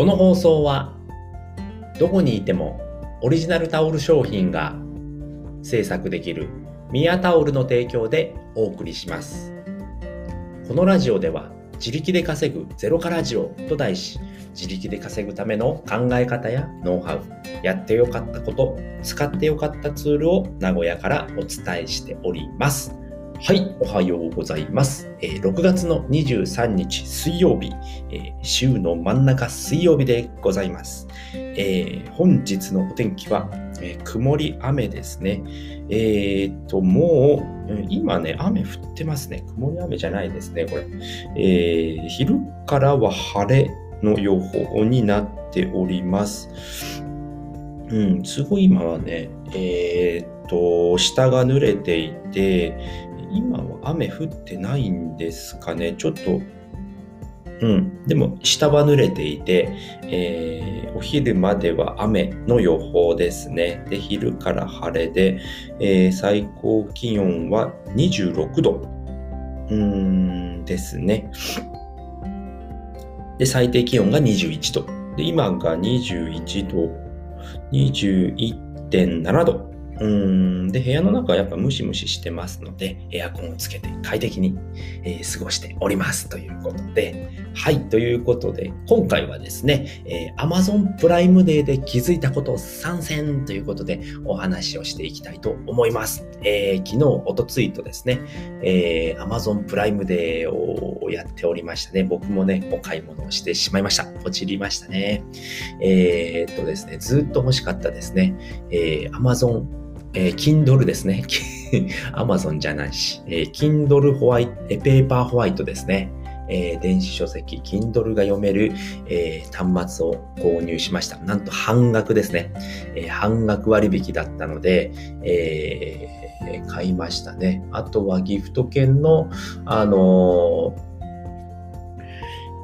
この放送はどこにいてもオリジナルタオル商品が制作できるミヤタオルの提供でお送りします。このラジオでは自力で稼ぐゼロカラジオと題し自力で稼ぐための考え方やノウハウやってよかったこと使ってよかったツールを名古屋からお伝えしております。はい、おはようございます。えー、6月の23日水曜日、週の真ん中水曜日でございます。えー、本日のお天気は、え曇り雨ですね。えっと、もう、今ね、雨降ってますね。曇り雨じゃないですね、これ。え昼からは晴れの予報になっております。うん、すごい今はね、えっと、下が濡れていて、今は雨降ってないんですかね。ちょっと、うん。でも、下は濡れていて、えー、お昼までは雨の予報ですね。で、昼から晴れで、えー、最高気温は26度。うーんですね。で、最低気温が21度。で、今が21度、21.7度。うん。で、部屋の中はやっぱムシムシしてますので、エアコンをつけて快適に、えー、過ごしておりますということで、はい、ということで、今回はですね、えー、Amazon プライムデーで気づいたことを参戦ということでお話をしていきたいと思います。えー、昨日、おとついとですね、えー、Amazon プライムデーをやっておりましたね。僕もね、お買い物をしてしまいました。ポチりましたね。えー、っとですね、ずっと欲しかったですね、えー、Amazon えー、Kindle ですね。Amazon じゃないし、えー、Kindle ホワイト、え、ペーパーホワイトですね。えー、電子書籍、Kindle が読める、えー、端末を購入しました。なんと半額ですね。えー、半額割引だったので、え、買いましたね。あとはギフト券の、あの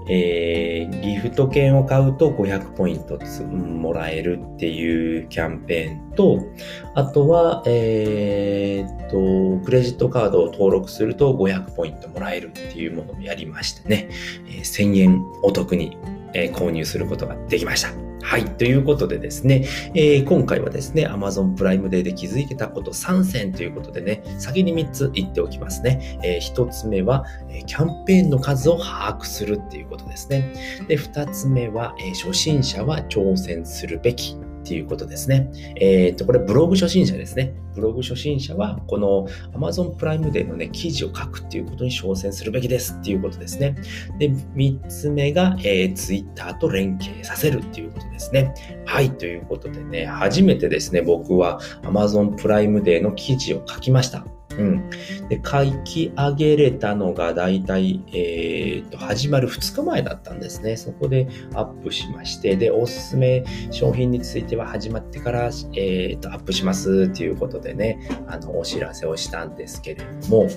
えー、ギフト券を買うと500ポイントもらえるっていうキャンペーンと、あとは、えー、っと、クレジットカードを登録すると500ポイントもらえるっていうものもやりましてね、えー、1000円お得に、え、購入することができました。はい。ということでですね、えー、今回はですね、Amazon プライムデーで気づいてたこと3選ということでね、先に3つ言っておきますね。えー、1つ目は、えキャンペーンの数を把握するっていうことですね。で、2つ目は、え初心者は挑戦するべき。っていうことですね。えっ、と、これブログ初心者ですね。ブログ初心者は、この Amazon プライムデーのね、記事を書くっていうことに挑戦するべきですっていうことですね。で、3つ目が、えー、Twitter と連携させるっていうことですね。はい、ということでね、初めてですね、僕は Amazon プライムデーの記事を書きました。うん。で、書き上げれたのがだいたい、えー、と、始まる2日前だったんですね。そこでアップしまして、で、おすすめ商品については始まってから、えー、と、アップしますっていうことでね、あの、お知らせをしたんですけれども、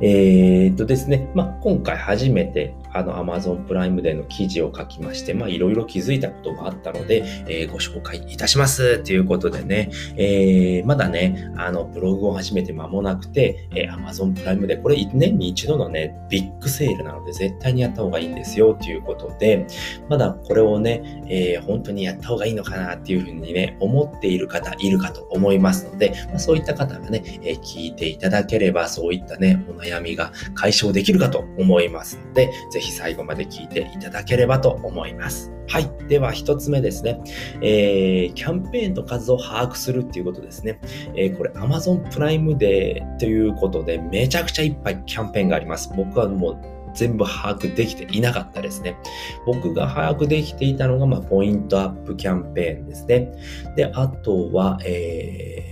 えー、っとですね、まあ、今回初めてあの Amazon プライムデーの記事を書きまして、まあ、いろいろ気づいたことがあったので、えー、ご紹介いたします。ということでね、えー、まだね、あの、ブログを始めて間もなくて、えー、Amazon プライムデー、これ年に一度のね、ビッグセールなので絶対にやった方がいいんですよ。ということで、まだこれをね、えー、本当にやった方がいいのかなっていうふうにね、思っている方いるかと思いますので、まあ、そういった方がね、えー、聞いていただければ、そういったね、お悩みが解消できるかと思いますので、ぜひ最後まで聞いていただければと思います。はい。では、一つ目ですね。えー、キャンペーンの数を把握するっていうことですね。えー、これ、Amazon プライムデーということで、めちゃくちゃいっぱいキャンペーンがあります。僕はもう全部把握できていなかったですね。僕が把握できていたのが、まあ、ポイントアップキャンペーンですね。で、あとは、えー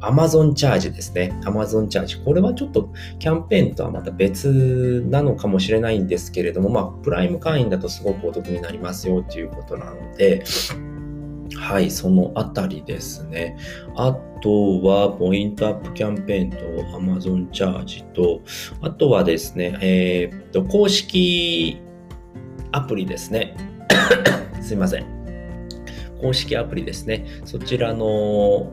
Amazon チャージですね。Amazon チャージ。これはちょっとキャンペーンとはまた別なのかもしれないんですけれども、まあ、プライム会員だとすごくお得になりますよということなので、はい、そのあたりですね。あとは、ポイントアップキャンペーンと Amazon チャージと、あとはですね、えー、っと、公式アプリですね。すいません。公式アプリですね。そちらの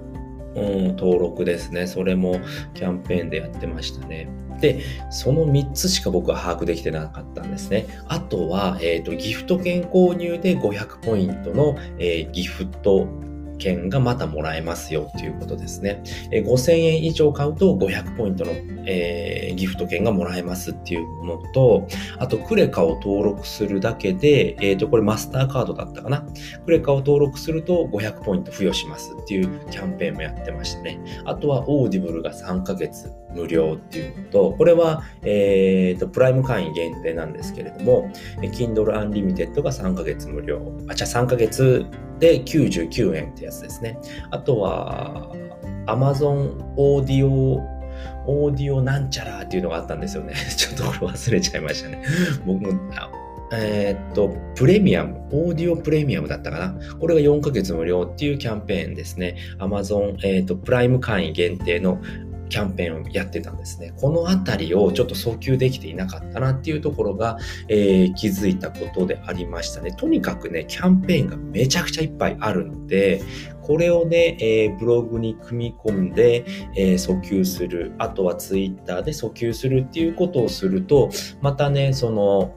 うん、登録ですね。それもキャンペーンでやってましたね。で、その3つしか僕は把握できてなかったんですね。あとは、えっ、ー、と、ギフト券購入で500ポイントの、えー、ギフト券がまたもらえますよっていうことですね。え5000円以上買うと500ポイントの、えー、ギフト券がもらえますっていうものと、あとクレカを登録するだけで、えっ、ー、と、これマスターカードだったかな。クレカを登録すると500ポイント付与しますっていうキャンペーンもやってましたね。あとは Audible が3ヶ月無料っていうのと、これは、えっ、ー、と、プライム会員限定なんですけれども、Kindle Unlimited が3ヶ月無料。あ、じゃあ3ヶ月で99円ってやつですね。あとは、Amazon Audio オーディオなんちゃらっていうのがあったんですよね。ちょっとこれ忘れちゃいましたね。僕も、えー、っと、プレミアム、オーディオプレミアムだったかな。これが4ヶ月無料っていうキャンペーンですね。Amazon、えー、っと、プライム会員限定のキャンペーンをやってたんですね。このあたりをちょっと訴求できていなかったなっていうところが、えー、気づいたことでありましたね。とにかくね、キャンペーンがめちゃくちゃいっぱいあるので、これをね、えー、ブログに組み込んで、えー、訴求する、あとはツイッターで訴求するっていうことをすると、またね、その、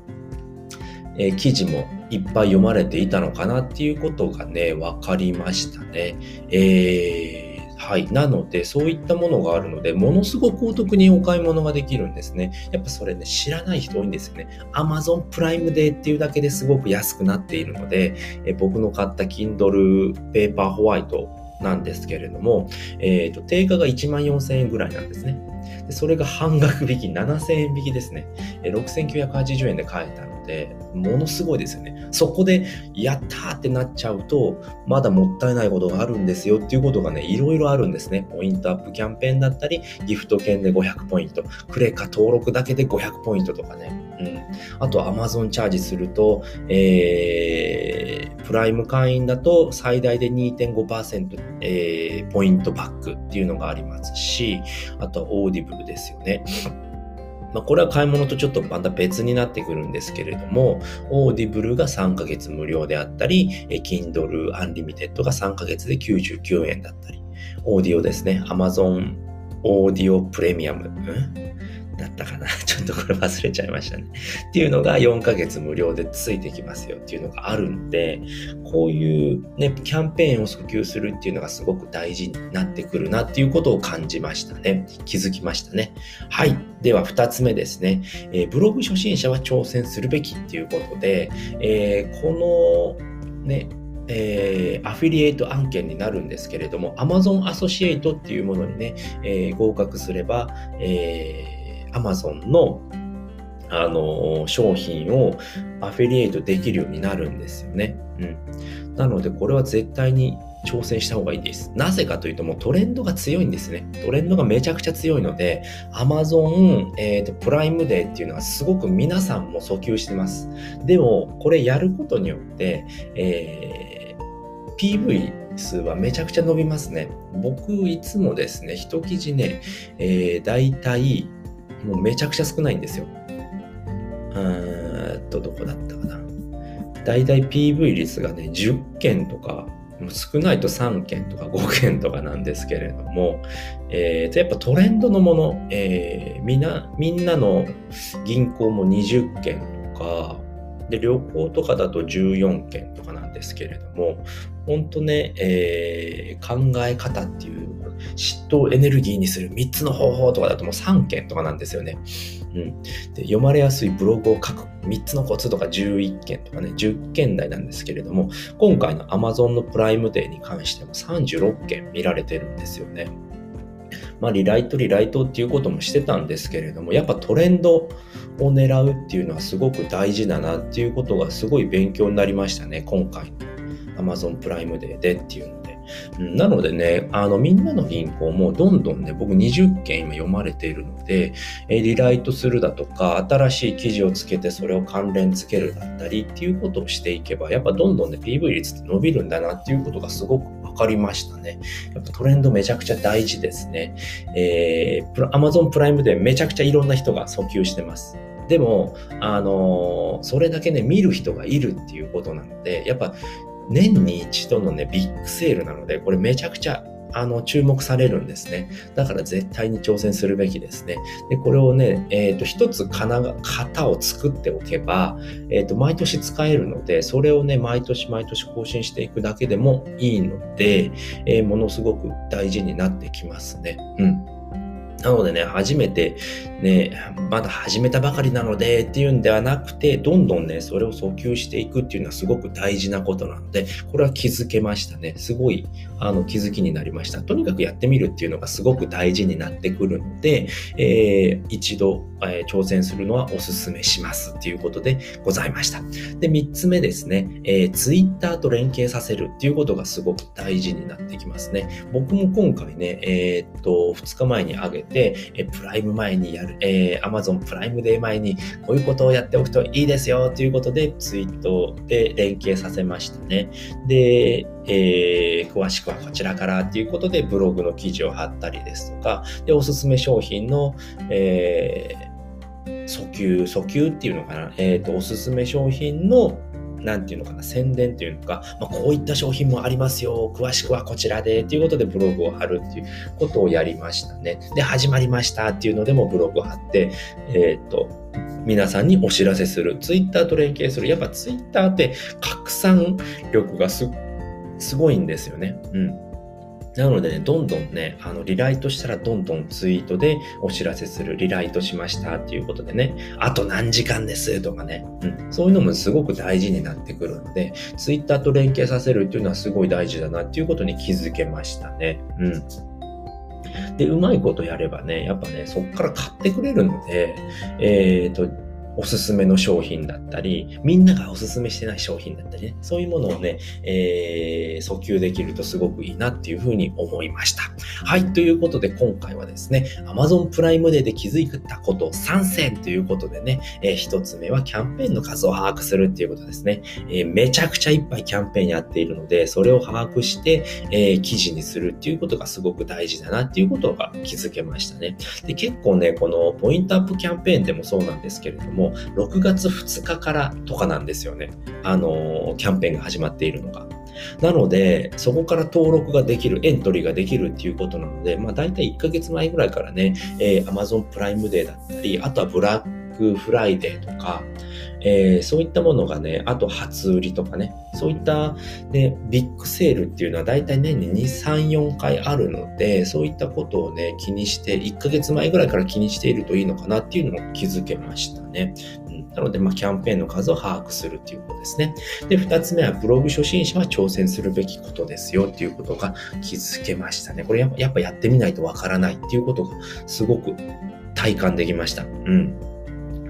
えー、記事もいっぱい読まれていたのかなっていうことがね、わかりましたね。えーはい。なので、そういったものがあるので、ものすごくお得にお買い物ができるんですね。やっぱそれね、知らない人多いんですよね。Amazon プライムデーっていうだけですごく安くなっているので、え僕の買った Kindle Paper White なんですけれども、えっ、ー、と、定価が1万4000円ぐらいなんですね。でそれが半額引き、7000円引きですね。え6980円で買えたので、ものすごいですよね。そこで、やったーってなっちゃうと、まだもったいないことがあるんですよっていうことがね、いろいろあるんですね。ポイントアップキャンペーンだったり、ギフト券で500ポイント、クレカ登録だけで500ポイントとかね。うん。あと、Amazon チャージすると、えー、プライム会員だと最大で2.5%、えー、ポイントバックっていうのがありますし、あとは Audible ですよね。まあ、これは買い物とちょっとまた別になってくるんですけれども、 Audible が3ヶ月無料であったり、Kindle Unlimited が3ヶ月で99円だったり、オーディオですね、Amazon オーディオプレミアム。だったかな ちょっとこれ忘れちゃいましたね。っていうのが4ヶ月無料でついてきますよっていうのがあるんで、こういうね、キャンペーンを訴求するっていうのがすごく大事になってくるなっていうことを感じましたね。気づきましたね。はい。では2つ目ですね。えー、ブログ初心者は挑戦するべきっていうことで、えー、このね、えー、アフィリエイト案件になるんですけれども、Amazon アソシエイトっていうものにね、えー、合格すれば、えー Amazon のあの商品をアフィリエイトできるようになるんですよね。うん。なので、これは絶対に挑戦した方がいいです。なぜかというと、もうトレンドが強いんですね。トレンドがめちゃくちゃ強いので、Amazon、えーと、プライムデーっていうのはすごく皆さんも訴求してます。でも、これやることによって、えー、PV 数はめちゃくちゃ伸びますね。僕、いつもですね、一記事ね、えー、大体もうめちゃくちゃ少ないんですよ。うーんと、どこだったかな。だいたい PV 率がね、10件とか、少ないと3件とか5件とかなんですけれども、えー、とやっぱトレンドのもの、えー、みんな、みんなの銀行も20件とか、で、旅行とかだと14件とかなんですけれども、本当ね、えー、考え方っていう嫉妬をエネルギーにする3つの方法とかだともう3件とかなんですよね。うん、で読まれやすいブログを書く3つのコツとか11件とかね、10件台なんですけれども、今回の Amazon のプライムデーに関しても36件見られてるんですよね。まあ、リライト、リライトっていうこともしてたんですけれども、やっぱトレンドを狙うっていうのはすごく大事だなっていうことがすごい勉強になりましたね、今回の Amazon プライムデーでっていうのなのでね、あの、みんなの銀行もどんどんね、僕20件今読まれているので、えリライトするだとか、新しい記事をつけてそれを関連付けるだったりっていうことをしていけば、やっぱどんどんね、PV 率って伸びるんだなっていうことがすごく分かりましたね。やっぱトレンドめちゃくちゃ大事ですね。えー、Amazon プライムでめちゃくちゃいろんな人が訴求してます。でも、あのー、それだけね、見る人がいるっていうことなので、やっぱ年に一度のね、ビッグセールなので、これめちゃくちゃあの、注目されるんですね。だから絶対に挑戦するべきですね。で、これをね、えっ、ー、と、一つ型を作っておけば、えっ、ー、と、毎年使えるので、それをね、毎年毎年更新していくだけでもいいので、えー、ものすごく大事になってきますね。うん。なのでね、初めてね、まだ始めたばかりなのでっていうんではなくて、どんどんね、それを訴求していくっていうのはすごく大事なことなので、これは気づけましたね。すごい、あの、気づきになりました。とにかくやってみるっていうのがすごく大事になってくるので、えー、一度、えー、挑戦するのはお勧めしますっていうことでございました。で、三つ目ですね、えー、Twitter と連携させるっていうことがすごく大事になってきますね。僕も今回ね、えー、っと、2日前に上げて、えプライム前にやる、えー、Amazon プライムデー前にこういうことをやっておくといいですよということでツイートで連携させましたね。で、えー、詳しくはこちらからということでブログの記事を貼ったりですとか、で、おすすめ商品の、えー、訴求、訴求っていうのかな、えっ、ー、と、おすすめ商品のなんていうのかな、宣伝というのか、まあ、こういった商品もありますよ、詳しくはこちらで、ということでブログを貼るっていうことをやりましたね。で、始まりましたっていうのでもブログを貼って、えー、っと、皆さんにお知らせする。ツイッターと連携する。やっぱツイッターって拡散力がす、すごいんですよね。うん。なのでね、どんどんね、あの、リライトしたらどんどんツイートでお知らせする。リライトしましたっていうことでね、あと何時間ですとかね、うん、そういうのもすごく大事になってくるので、ツイッターと連携させるっていうのはすごい大事だなっていうことに気づけましたね。うん。で、うまいことやればね、やっぱね、そっから買ってくれるので、えっ、ー、と、おすすめの商品だったり、みんながおすすめしてない商品だったりね、そういうものをね、えー、訴求できるとすごくいいなっていうふうに思いました。はい、ということで今回はですね、Amazon プライムデーで気づいたこと3選ということでね、えー、1つ目はキャンペーンの数を把握するっていうことですね。えー、めちゃくちゃいっぱいキャンペーンやっているので、それを把握して、えー、記事にするっていうことがすごく大事だなっていうことが気づけましたね。で結構ね、このポイントアップキャンペーンでもそうなんですけれども、も、6月2日からとかなんですよね。あの、キャンペーンが始まっているのが。なので、そこから登録ができる、エントリーができるっていうことなので、まあ大体1ヶ月前ぐらいからね、えー、Amazon プライムデーだったり、あとはブラックフライデーとか、えー、そういったものがね、あと初売りとかね、そういった、ね、ビッグセールっていうのは大体年に2、3、4回あるので、そういったことをね、気にして、1ヶ月前ぐらいから気にしているといいのかなっていうのを気づけましたね。うん、なので、まあ、キャンペーンの数を把握するっていうことですね。で、2つ目は、ブログ初心者は挑戦するべきことですよっていうことが気づけましたね。これやっぱやってみないとわからないっていうことがすごく体感できました。うん。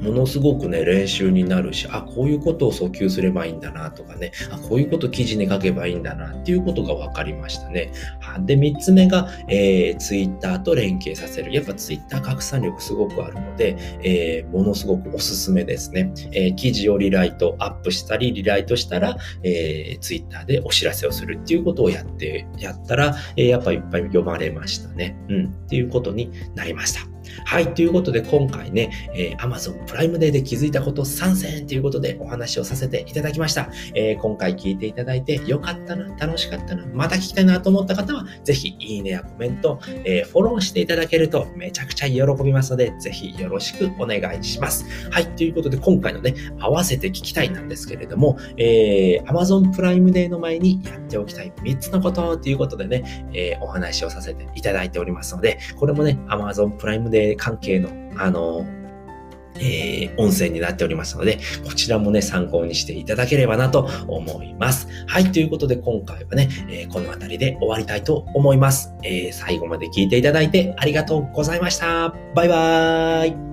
ものすごくね、練習になるし、あ、こういうことを訴求すればいいんだなとかね、あ、こういうこと記事に書けばいいんだなっていうことが分かりましたね。で、3つ目が、えー、ツイッターと連携させる。やっぱツイッター拡散力すごくあるので、えー、ものすごくおすすめですね。えー、記事をリライトアップしたり、リライトしたら、えー、ツイッターでお知らせをするっていうことをやって、やったら、えー、やっぱいっぱい読まれましたね。うん、っていうことになりました。はい。ということで、今回ね、えー、Amazon プライムデーで気づいたこと参戦ということでお話をさせていただきました。えー、今回聞いていただいてよかったな、楽しかったな、また聞きたいなと思った方は、ぜひいいねやコメント、えー、フォローしていただけるとめちゃくちゃ喜びますので、ぜひよろしくお願いします。はい。ということで、今回のね、合わせて聞きたいなんですけれども、えー、Amazon プライムデーの前にやっておきたい3つのことということでね、えー、お話をさせていただいておりますので、これもね、Amazon プライムデー関係の、あの、えー、音声になっておりますので、こちらもね、参考にしていただければなと思います。はい、ということで今回はね、えー、この辺りで終わりたいと思います。えー、最後まで聞いていただいてありがとうございました。バイバーイ。